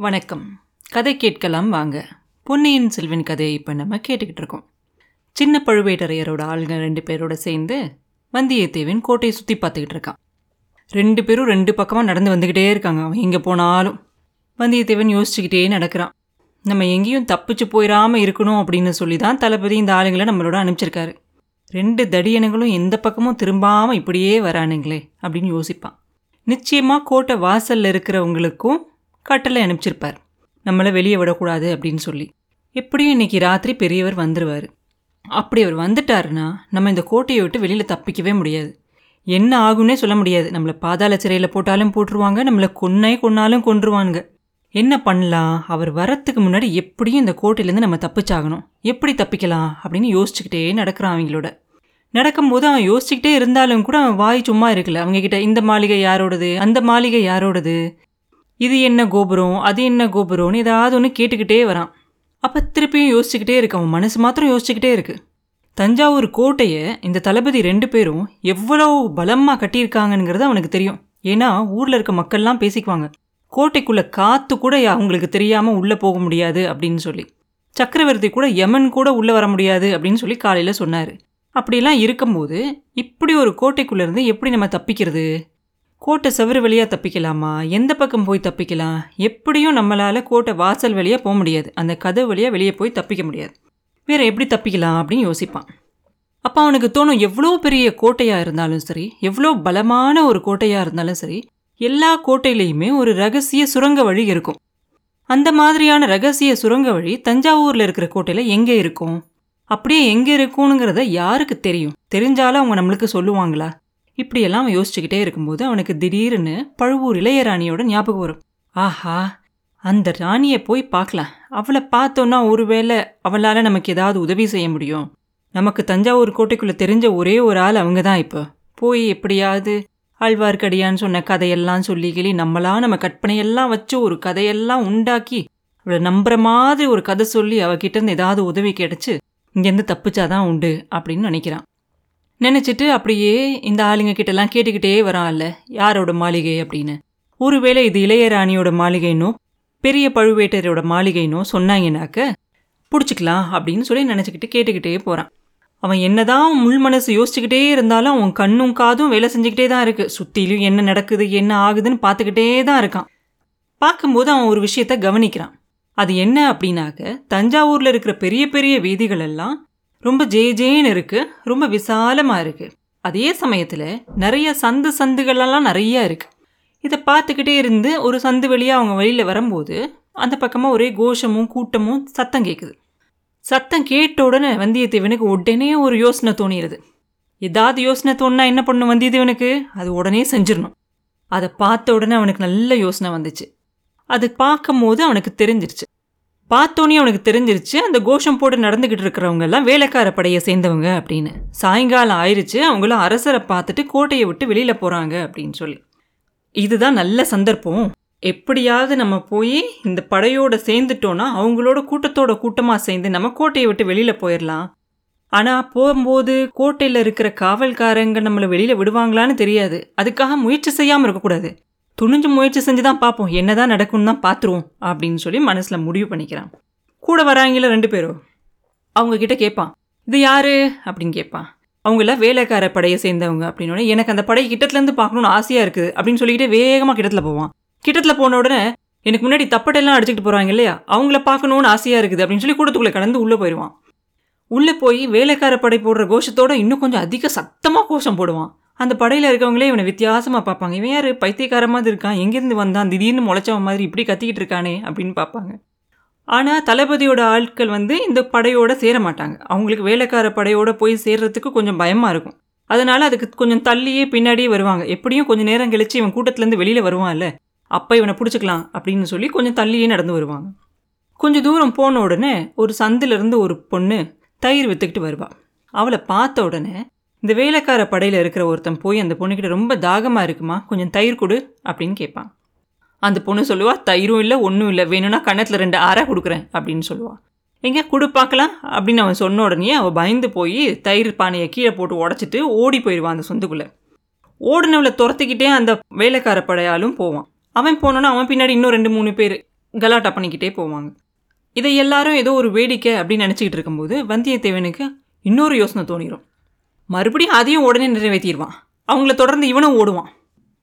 வணக்கம். கதை கேட்கலாம் வாங்க. பொன்னியின் செல்வன் கதையை இப்போ நம்ம கேட்டுக்கிட்டு இருக்கோம். சின்ன பழுவேட்டரையரோட ஆளுங்க ரெண்டு பேரோட சேர்ந்து வந்தியத்தேவன் கோட்டையை சுற்றி பார்த்துக்கிட்டு இருக்கான். ரெண்டு பேரும் ரெண்டு பக்கமாக நடந்து வந்துக்கிட்டே இருக்காங்க. அவன் எங்கே போனாலும். வந்தியத்தேவன் யோசிச்சுக்கிட்டே நடக்கிறான். நம்ம எங்கேயும் தப்பிச்சு போயிடாமல் இருக்கணும் அப்படின்னு சொல்லி தான் தளபதி இந்த ஆளுங்களை நம்மளோட அனுப்பிச்சிருக்காரு. ரெண்டு தடியனுங்களும் எந்த பக்கமும் திரும்பாமல் இப்படியே வரானுங்களே அப்படின்னு யோசிப்பான். நிச்சயமாக கோட்டை வாசலில் இருக்கிறவங்களுக்கும் கட்டளை அனுப்பிச்சிருப்பார். நம்மளை வெளியே விடக்கூடாது அப்படின்னு சொல்லி. எப்படியும் இன்னைக்கு ராத்திரி பெரியவர் வந்துடுவார் அப்படி அவர் வந்துட்டாருன்னா நம்ம இந்த கோட்டையை விட்டு வெளியில் தப்பிக்கவே முடியாது. என்ன ஆகும்னே சொல்ல முடியாது. நம்மளை பாதாள சிறையில் போட்டாலும் போட்டுருவாங்க நம்மளை கொன்னே கொன்னாலும் கொன்றுவானுங்க. என்ன பண்ணலாம்? அவர் வரத்துக்கு முன்னாடி எப்படியும் இந்த கோட்டையிலேருந்து நம்ம தப்பிச்சாகணும். எப்படி தப்பிக்கலாம் அப்படின்னு யோசிச்சுக்கிட்டே நடக்கிறான் அவங்களோட. நடக்கும்போது அவன் யோசிச்சுக்கிட்டே இருந்தாலும் கூட அவன் வாய் சும்மா இருக்கல. அவங்க கிட்ட இந்த மாளிகை யாரோடது? அந்த மாளிகை யாரோடது? இது என்ன கோபுரம்? அது என்ன கோபுரம்னு ஏதாவது ஒன்று கேட்டுக்கிட்டே வரான். அப்போ திருப்பியும் யோசிச்சுக்கிட்டே இருக்கு. அவன் மனசு மாத்திரம் யோசிச்சுக்கிட்டே இருக்கு. தஞ்சாவூர் கோட்டையை இந்த தளபதி ரெண்டு பேரும் எவ்வளோ பலமாக கட்டியிருக்காங்கங்கிறது அவனுக்கு தெரியும். ஏன்னா ஊரில் இருக்க மக்கள்லாம் பேசிக்குவாங்க. கோட்டைக்குள்ளே காற்று கூட அவங்களுக்கு தெரியாமல் உள்ளே போக முடியாது அப்படின்னு சொல்லி. சக்கரவர்த்தி கூட யமன் கூட உள்ளே வர முடியாது அப்படின்னு சொல்லி காலையில் சொன்னார். அப்படிலாம் இருக்கும்போது இப்படி ஒரு கோட்டைக்குள்ளேருந்து எப்படி நம்ம தப்பிக்கிறது? கோட்டை செவரு வழியாக தப்பிக்கலாமா? எந்த பக்கம் போய் தப்பிக்கலாம்? எப்படியும் நம்மளால் கோட்டை வாசல் வழியாக போக முடியாது. அந்த கதவு வழியாக வெளியே போய் தப்பிக்க முடியாது. வேறு எப்படி தப்பிக்கலாம் அப்படின்னு யோசிப்பான். அப்போ அவனுக்கு தோணும் எவ்வளோ பெரிய கோட்டையாக இருந்தாலும் சரி எவ்வளோ பலமான ஒரு கோட்டையாக இருந்தாலும் சரி எல்லா கோட்டையிலையுமே ஒரு ரகசிய சுரங்க வழி இருக்கும். அந்த மாதிரியான ரகசிய சுரங்க வழி தஞ்சாவூரில் இருக்கிற கோட்டையில் எங்கே இருக்கும்? அப்படியே எங்கே இருக்கும்ங்கிறத யாருக்கு தெரியும்? தெரிஞ்சாலும் அவங்க நம்மளுக்கு சொல்லுவாங்களா? இப்படியெல்லாம் அவன் யோசிச்சுக்கிட்டே இருக்கும்போது அவனுக்கு திடீர்னு பழுவூர் இளையராணியோட ஞாபகம் வரும். ஆஹா அந்த ராணியை போய் பார்க்கலாம். அவளை பார்த்தோன்னா ஒருவேளை அவளால் நமக்கு ஏதாவது உதவி செய்ய முடியும். நமக்கு தஞ்சாவூர் கோட்டைக்குள்ளே தெரிஞ்ச ஒரே ஒரு ஆள் அவங்க தான் இப்போ. போய் எப்படியாவது ஆழ்வார்க்கடியான்னு சொன்ன கதையெல்லாம் சொல்லி கிளி நம்மளா நம்ம கற்பனையெல்லாம் வச்சு ஒரு கதையெல்லாம் உண்டாக்கி அவளை நம்புற மாதிரி ஒரு கதை சொல்லி அவகிட்டேருந்து ஏதாவது உதவி கிடச்சி இங்கேருந்து தப்பிச்சாதான் உண்டு அப்படின்னு நினைக்கிறான். நினச்சிட்டு அப்படியே இந்த ஆளுங்க கிட்டலாம் கேட்டுக்கிட்டே வரான்ல யாரோட மாளிகை அப்படின்னு. ஒருவேளை இது இளையராணியோட மாளிகைனோ பெரிய பழுவேட்டரோட மாளிகைனோ சொன்னாங்கனாக்க பிடிச்சிக்கலாம் அப்படின்னு சொல்லி நினச்சிக்கிட்டு கேட்டுக்கிட்டே போகிறான் அவன் என்னதான் முள் மனசு யோசிச்சுக்கிட்டே இருந்தாலும் அவன் கண்ணும் காதும் வேலை செஞ்சுக்கிட்டே தான் இருக்குது சுற்றிலும் என்ன நடக்குது என்ன ஆகுதுன்னு பார்த்துக்கிட்டே தான் இருக்கான். பார்க்கும்போது அவன் ஒரு விஷயத்த கவனிக்கிறான். அது என்ன அப்படின்னாக்க தஞ்சாவூரில் இருக்கிற பெரிய பெரிய வீதிகள் எல்லாம் ரொம்ப ஜே ஜேன்னு இருக்குது ரொம்ப விசாலமாக இருக்குது அதே சமயத்தில் நிறைய சந்து சந்துகளெல்லாம் நிறைய இருக்குது இதை பார்த்துக்கிட்டே இருந்து ஒரு சந்து வழியாக அவங்க வழியில் வரும்போது அந்த பக்கமாக ஒரே கோஷமும் கூட்டமும் சத்தம் கேட்குது சத்தம் கேட்ட உடனே வந்தியத்தேவனுக்கு உடனே ஒரு யோசனை தோணிடுது ஏதாவது யோசனை தோணுனா என்ன பண்ணும் வந்தியத்தேவனுக்கு? அது உடனே செஞ்சிடணும். அதை பார்த்த உடனே அவனுக்கு நல்ல யோசனை வந்துச்சு. அது பார்க்கும்போது அவனுக்கு தெரிஞ்சிருச்சு. பார்த்தோன்னே அவனுக்கு தெரிஞ்சிருச்சு அந்த கோஷம் போட்டு நடந்துக்கிட்டு இருக்கிறவங்க எல்லாம் வேலைக்கார படையை சேர்ந்தவங்க அப்படின்னு. சாயங்காலம் ஆயிடுச்சு அவங்களும் அரசரை பார்த்துட்டு கோட்டையை விட்டு வெளியில் போகிறாங்க அப்படின்னு சொல்லி. இதுதான் நல்ல சந்தர்ப்பம். எப்படியாவது நம்ம போய் இந்த படையோடு சேர்ந்துட்டோன்னா அவங்களோட கூட்டத்தோட கூட்டமாக சேர்ந்து நம்ம கோட்டையை விட்டு வெளியில் போயிடலாம் ஆனால் போகும்போது கோட்டையில் இருக்கிற காவல்காரங்க நம்மளை வெளியில் விடுவாங்களான்னு தெரியாது. அதுக்காக முயற்சி செய்யாமல் இருக்கக்கூடாது. துணிஞ்சு முயற்சி செஞ்சு தான் பார்ப்போம் என்னதான் நடக்கும்னு தான் பார்த்துருவோம் அப்படின்னு சொல்லி மனசில் முடிவு பண்ணிக்கிறான். கூட வராங்கள ரெண்டு பேரும். அவங்க கிட்ட கேட்பான் இது யாரு? அப்படின்னு கேட்பான். அவங்கள வேலைக்கார படையை சேர்ந்தவங்க அப்படின்னு எனக்கு அந்த படை கிட்டத்துலேருந்து பார்க்கணும்னு ஆசையாக இருக்குது அப்படின்னு சொல்லிக்கிட்டு வேகமாக கிட்டத்தில் போவான். கிட்டத்தில் போன உடனே எனக்கு முன்னாடி தப்பட்டெல்லாம் அடிச்சுக்கிட்டு போகிறாங்க இல்லையா? அவங்கள பார்க்கணுன்னு ஆசையாக இருக்குது அப்படின்னு சொல்லி கூட்டத்துக்குள்ளே கடந்து உள்ளே போயிடுவான் உள்ளே போய் வேலைக்கார படை போடுற கோஷத்தோடு இன்னும் கொஞ்சம் அதிக சத்தமாக கோஷம் போடுவான். அந்த படையில் இருக்கவங்களே இவனை வித்தியாசமாக பார்ப்பாங்க. இவன் யார்? பைத்தியக்கார மாதிரி இருக்கான். எங்கேருந்து வந்தான்? திடீர்னு முளைச்சவன் மாதிரி இப்படி கத்திக்கிட்டு இருக்கானே அப்படின்னு பார்ப்பாங்க. ஆனால் தளபதியோட ஆட்கள் வந்து இந்த படையோட சேர மாட்டாங்க. அவங்களுக்கு வேலைக்கார படையோட போய் சேர்றதுக்கு கொஞ்சம் பயமாக இருக்கும். அதனால் அதுக்கு கொஞ்சம் தள்ளியே பின்னாடியே வருவாங்க. எப்படியும் கொஞ்சம் நேரம் கழிச்சு இவன் கூட்டத்துலேருந்து வெளியில் வருவான்ல. அப்போ இவனை பிடிச்சிக்கலாம் அப்படின்னு சொல்லி கொஞ்சம் தள்ளியே நடந்து வருவாங்க. கொஞ்சம் தூரம் போன உடனே ஒரு சந்திலிருந்து ஒரு பொண்ணு தயிர் விற்றுக்கிட்டு வருவாள் அவளை பார்த்த உடனே இந்த வேலைக்கார படையில் இருக்கிற ஒருத்தன் போய் அந்த பொண்ணுக்கிட்ட ரொம்ப தாகமாக இருக்குமா? கொஞ்சம் தயிர் கொடு அப்படின்னு கேட்பான். அந்த பொண்ணு சொல்லுவா தயிரும் இல்லை ஒன்றும் இல்லை. வேணும்னா கண்ணத்தில் ரெண்டு ஆறாக கொடுக்குறேன் அப்படின்னு சொல்லுவாள் எங்கே? கொடு பார்க்கலாம் அப்படின்னு அவன் சொன்ன உடனே அவள் பயந்து போய் தயிர் பானையை கீழே போட்டு உடச்சிட்டு ஓடி போயிடுவான் அந்த சொந்துக்குள்ளே. ஓடினவளை துரத்திக்கிட்டே அந்த வேலைக்கார படையாலும் போவான். அவன் போனோன்னா அவன் பின்னாடி இன்னும் ரெண்டு மூணு பேர் கலாட்டா பண்ணிக்கிட்டே போவாங்க. இதை எல்லாரும் ஏதோ ஒரு வேடிக்கை அப்படின்னு நினச்சிக்கிட்டு இருக்கும்போது வந்தியத்தேவனுக்கு இன்னொரு யோசனை தோணிடும் மறுபடியும் அதையும் உடனே நிறைவேற்றிடுவான் அவங்கள தொடர்ந்து இவனும் ஓடுவான்.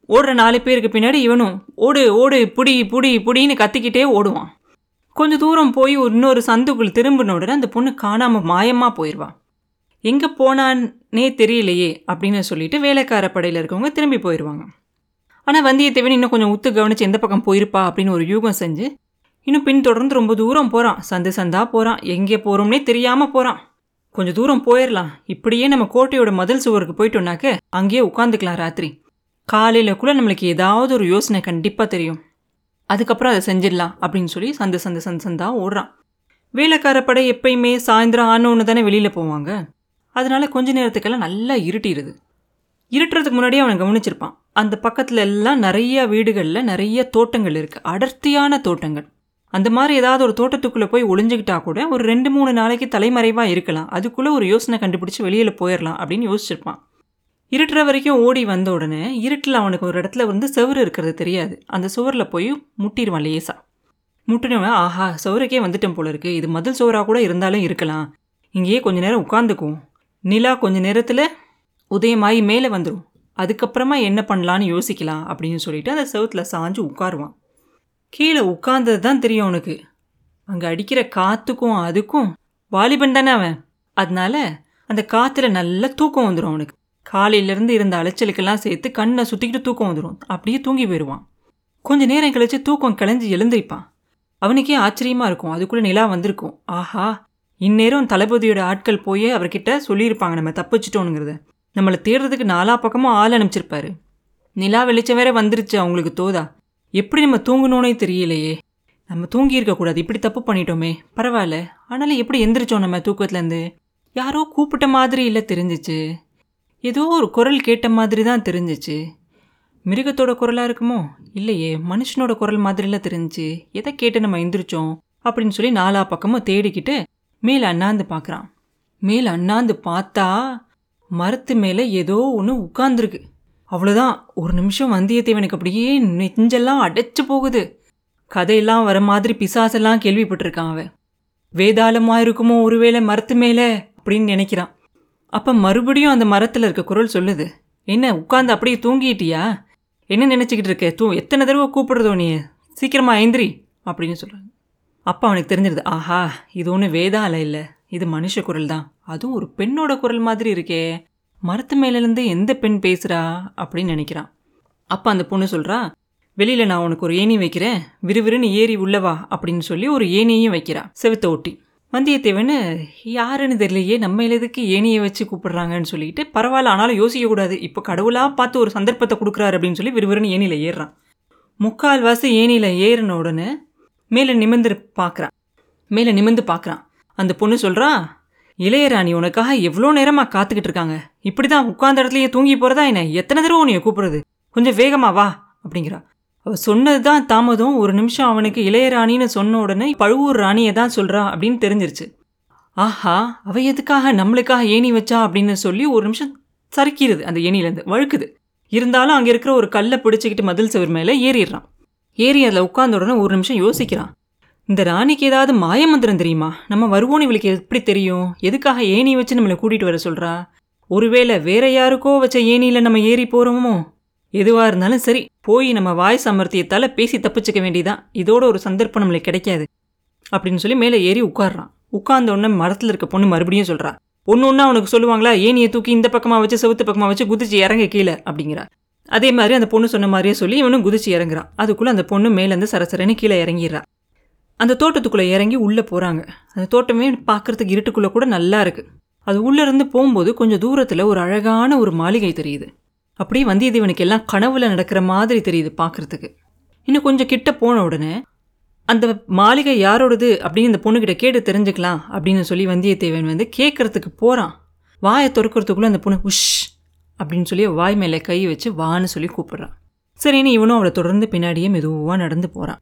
ஓடுற நாலு பேருக்கு பின்னாடி இவனும் ஓடு ஓடு புடி புடி புடின்னு கத்திக்கிட்டே ஓடுவான். கொஞ்சம் தூரம் போய் ஒரு இன்னொரு சந்துக்குள் திரும்பின உடனே அந்த பொண்ணு காணாமல் மாயமாக போயிடுவான் எங்கே போனான்னே தெரியலையே அப்படின்னு சொல்லிட்டு வேலைக்கார படையில் இருக்கவங்க திரும்பி போயிடுவாங்க ஆனால் வந்தியத்தேவன் இன்னும் கொஞ்சம் உத்து கவனித்து எந்த பக்கம் போயிருப்பா அப்படின்னு ஒரு யூகம் செஞ்சு இன்னும் பின்தொடர்ந்து ரொம்ப தூரம் போகிறான் சந்து சந்தா போகிறான் எங்கே போகிறோம்னே தெரியாமல் போகிறான் கொஞ்சம் தூரம் போயிடலாம் இப்படியே நம்ம கோட்டையோட மதில் சுவருக்கு போயிட்டோம்னாக்க அங்கேயே உட்காந்துக்கலாம் ராத்திரி. காலையில் கூட நம்மளுக்கு ஏதாவது ஒரு யோசனை கண்டிப்பாக தெரியும். அதுக்கப்புறம் அதை செஞ்சிடலாம் அப்படின்னு சொல்லி சந்து சந்து சந்து சந்தா ஓடுறான். வேலைக்கார படை எப்பயுமே சாயந்தரம் ஆனோன்னு தானே வெளியில் போவாங்க. அதனால கொஞ்ச நேரத்துக்கெல்லாம் நல்லா இருட்டிடுது இருட்டுறதுக்கு முன்னாடியே அவனை கவனிச்சிருப்பான். அந்த பக்கத்துல எல்லாம் நிறைய வீடுகளில் நிறைய தோட்டங்கள் இருக்குது அடர்த்தியான தோட்டங்கள். அந்த மாதிரி ஏதாவது ஒரு தோட்டத்துக்குள்ளே போய் ஒளிஞ்சிக்கிட்டா கூட ஒரு ரெண்டு மூணு நாளைக்கு தலைமறைவாக இருக்கலாம். அதுக்குள்ளே ஒரு யோசனை கண்டுபிடிச்சி வெளியில் போயிடலாம் அப்படின்னு யோசிச்சிருப்பான். இருட்டுற வரைக்கும் ஓடி வந்த உடனே இருட்டில் அவனுக்கு ஒரு இடத்துல வந்து செவுரு இருக்கிறது தெரியாது. அந்த சுவரில் போய் முட்டிடுவான் லேசா. முட்டினவன் ஆஹா சுவருக்கே வந்துட்டேன் போல இருக்கு. இது மதில் சுவராக கூட இருந்தாலும் இருக்கலாம். இங்கேயே கொஞ்ச நேரம் உட்காந்துக்குவோம் நிலா கொஞ்ச நேரத்தில் உதயமாகி மேலே வந்துடும் அதுக்கப்புறமா என்ன பண்ணலான்னு யோசிக்கலாம். அப்படின்னு சொல்லிட்டு அந்த சவுத்தில் சாஞ்சு உட்காருவான். கீழே உட்கார்ந்தது தான் தெரியும் அவனுக்கு அங்கே அடிக்கிற காற்றுக்கும் அதுக்கும் வாலிபன் தானே அவன். அதனால அந்த காற்றுல நல்ல தூக்கம் வந்துடும் அவனுக்கு. காலையிலேருந்து இருந்த அலைச்சலுக்கெல்லாம் சேர்த்து கண்ணை சுற்றிக்கிட்டு தூக்கம் வந்துடும் அப்படியே தூங்கி போயிடுவான் கொஞ்ச நேரம் கழிச்சு தூக்கம் கிளஞ்சி எழுந்திருப்பான். அவனுக்கே ஆச்சரியமாக இருக்கும். அதுக்குள்ளே நிலா வந்திருக்கும். ஆஹா இந்நேரம் தளபதியோட ஆட்கள் போய் அவர்கிட்ட சொல்லியிருப்பாங்க. நம்ம தப்பிச்சிட்டோனுங்கிறத நம்மளை தேடுறதுக்கு நாலா பக்கமும் ஆள் அனுப்பிச்சிருப்பாரு. நிலா வெளிச்சம் வேற வந்துருச்சு அவங்களுக்கு தோதா. எப்படி நம்ம தூங்கணும்னே தெரியலையே. நம்ம தூங்கி இருக்கக்கூடாது. இப்படி தப்பு பண்ணிட்டோமே. பரவாயில்ல. ஆனாலும் எப்படி எந்திரிச்சோம் நம்ம தூக்கத்துலேருந்து? யாரோ கூப்பிட்ட மாதிரி இல்லை தெரிஞ்சிச்சு. ஏதோ ஒரு குரல் கேட்ட மாதிரி தான் தெரிஞ்சிச்சு. மிருகத்தோட குரலாக இருக்குமோ? இல்லையே. மனுஷனோட குரல் மாதிரிலாம் தெரிஞ்சுச்சு. எதை கேட்டு நம்ம எந்திரிச்சோம்? அப்படின்னு சொல்லி நாலா பக்கமும் தேடிக்கிட்டு மேலே அண்ணாந்து பார்க்குறான். மேலே அண்ணாந்து பார்த்தா மரத்து மேலே ஏதோ ஒன்று உட்காந்துருக்கு அவ்வளோதான் ஒரு நிமிஷம் வந்தியத்தேவனுக்கு அப்படியே நெஞ்செல்லாம் அடைச்சு போகுது. கதையெல்லாம் வர மாதிரி பிசாசெல்லாம் கேள்விப்பட்டிருக்கான் அவன். வேதாளமாக இருக்குமோ ஒருவேளை மரத்து மேலே? அப்படின்னு நினைக்கிறான். அப்போ மறுபடியும் அந்த மரத்தில் இருக்க குரல் சொல்லுது. என்ன உட்காந்து அப்படியே தூங்கிட்டியா? என்ன நினச்சிக்கிட்டு இருக்க? தூ எத்தனை தடவை கூப்பிடுறதோ நீ? சீக்கிரமா ஐந்திரி அப்படின்னு சொல்கிறாங்க அப்போ அவனுக்கு தெரிஞ்சிருது ஆஹா இது ஒன்றும் வேதாளம் இல்லை. இது மனுஷ குரல் தான் அதுவும் ஒரு பெண்ணோட குரல் மாதிரி இருக்கே. மரத்து மேலேருந்து எந்த பெண் பேசுகிறா அப்படின்னு நினைக்கிறான். அப்போ அந்த பொண்ணு சொல்கிறா வெளியில் நான் உனக்கு ஒரு ஏணி வைக்கிறேன். விறுவிறுன்னு ஏறி உள்ளவா அப்படின்னு சொல்லி ஒரு ஏணியையும் வைக்கிறா செவுத்த ஒட்டி. வந்தியத்தேவன் யாருன்னு தெரியலையே நம்ம எதுக்கு ஏணியை வச்சு கூப்பிடுறாங்கன்னு சொல்லிட்டு பரவாயில்ல ஆனாலும் யோசிக்கக்கூடாது இப்போ கடவுளாக பார்த்து ஒரு சந்தர்ப்பத்தை கொடுக்குறாரு அப்படின்னு சொல்லி விறுவிறுன்னு ஏணியில் ஏறுறான். முக்கால்வாசி ஏணியில் ஏறின உடனே மேலே நிமிந்து பார்க்குறான் மேலே நிமிர்ந்து பார்க்குறான் அந்த பொண்ணு சொல்கிறா இளையராணி உனக்காக எவ்வளோ நேரமாக காத்துக்கிட்டு இருக்காங்க? இப்படி தான் உட்கார்ந்த இடத்துலயே தூங்கி போகிறதா என்ன? எத்தனை தடவை உன்னைய கூப்பிடுறது? கொஞ்சம் வேகமா வா அப்படிங்கிறா. அவள் சொன்னது தான் தாமதம். ஒரு நிமிஷம் அவனுக்கு இளையராணின்னு சொன்ன உடனே பழுவூர் ராணியை தான் சொல்கிறா அப்படின்னு தெரிஞ்சிருச்சு. ஆஹா அவ எதுக்காக நம்மளுக்காக ஏணி வச்சா அப்படின்னு சொல்லி ஒரு நிமிஷம் சறுக்கிடுது அந்த ஏணியிலேருந்து வழுக்குது. இருந்தாலும் அங்கே இருக்கிற ஒரு கல்லை பிடிச்சிக்கிட்டு மதில் சுவர் மேலே ஏறிடுறான். ஏறி அதில் உட்காந்த உடனே ஒரு நிமிஷம் யோசிக்கிறான். இந்த ராணிக்கு ஏதாவது மாயமந்திரம் தெரியுமா? நம்ம வருவோன்னு இவளுக்கு எப்படி தெரியும்? எதுக்காக ஏணி வச்சு நம்மளை கூட்டிகிட்டு வர சொல்கிறா ஒருவேளை வேற யாருக்கோ வச்ச ஏணியில் நம்ம ஏறி போகிறோமோ எதுவாக இருந்தாலும் சரி போய் நம்ம வாய் சாமர்த்தியத்தால் பேசி தப்பிச்சுக்க வேண்டியதான் இதோட ஒரு சந்தர்ப்பம் நம்மளுக்கு கிடைக்காது. அப்படின்னு சொல்லி மேலே ஏறி உட்காடுறான் உட்கார்ந்த உடனே மரத்தில் இருக்க பொண்ணு மறுபடியும் சொல்கிறா ஒன்று அவனுக்கு சொல்லுவாங்களா? ஏனியை தூக்கி இந்த பக்கமாக வச்சு செவுத்து பக்கமாக வச்சு குதிச்சு இறங்க கீழே அப்படிங்கிறா. அதே மாதிரி அந்த பொண்ணு சொன்ன மாதிரியே சொல்லி இவனும் குதிச்சு இறங்குறான். அதுக்குள்ளே அந்த பொண்ணு மேலேருந்து சரசரன்னு கீழே இறங்கிடுறா. அந்த தோட்டத்துக்குள்ளே இறங்கி உள்ளே போகிறாங்க அந்த தோட்டமே பார்க்குறதுக்கு இருட்டுக்குள்ளே கூட நல்லா இருக்குது அது உள்ளேருந்து போகும்போது கொஞ்சம் தூரத்தில் ஒரு அழகான ஒரு மாளிகை தெரியுது. அப்படியே வந்தியத்தேவனுக்கு எல்லாம் கனவுல நடக்கிற மாதிரி தெரியுது பார்க்குறதுக்கு இன்னும் கொஞ்சம் கிட்ட போன உடனே அந்த மாளிகை யாரோடது அப்படின்னு இந்த பொண்ணுக்கிட்ட கேட்டு தெரிஞ்சுக்கலாம் அப்படின்னு சொல்லி வந்தியத்தேவன் வந்து கேட்கறதுக்கு போகிறான் வாயை திறக்கிறதுக்குள்ளே அந்த பொண்ணு உஷ் அப்படின்னு சொல்லி வாய் மேலே கை வச்சு வான்னு சொல்லி கூப்பிடுறான். சரின்னு இவனும் அவளை தொடர்ந்து பின்னாடியே மெதுவாக நடந்து போகிறான்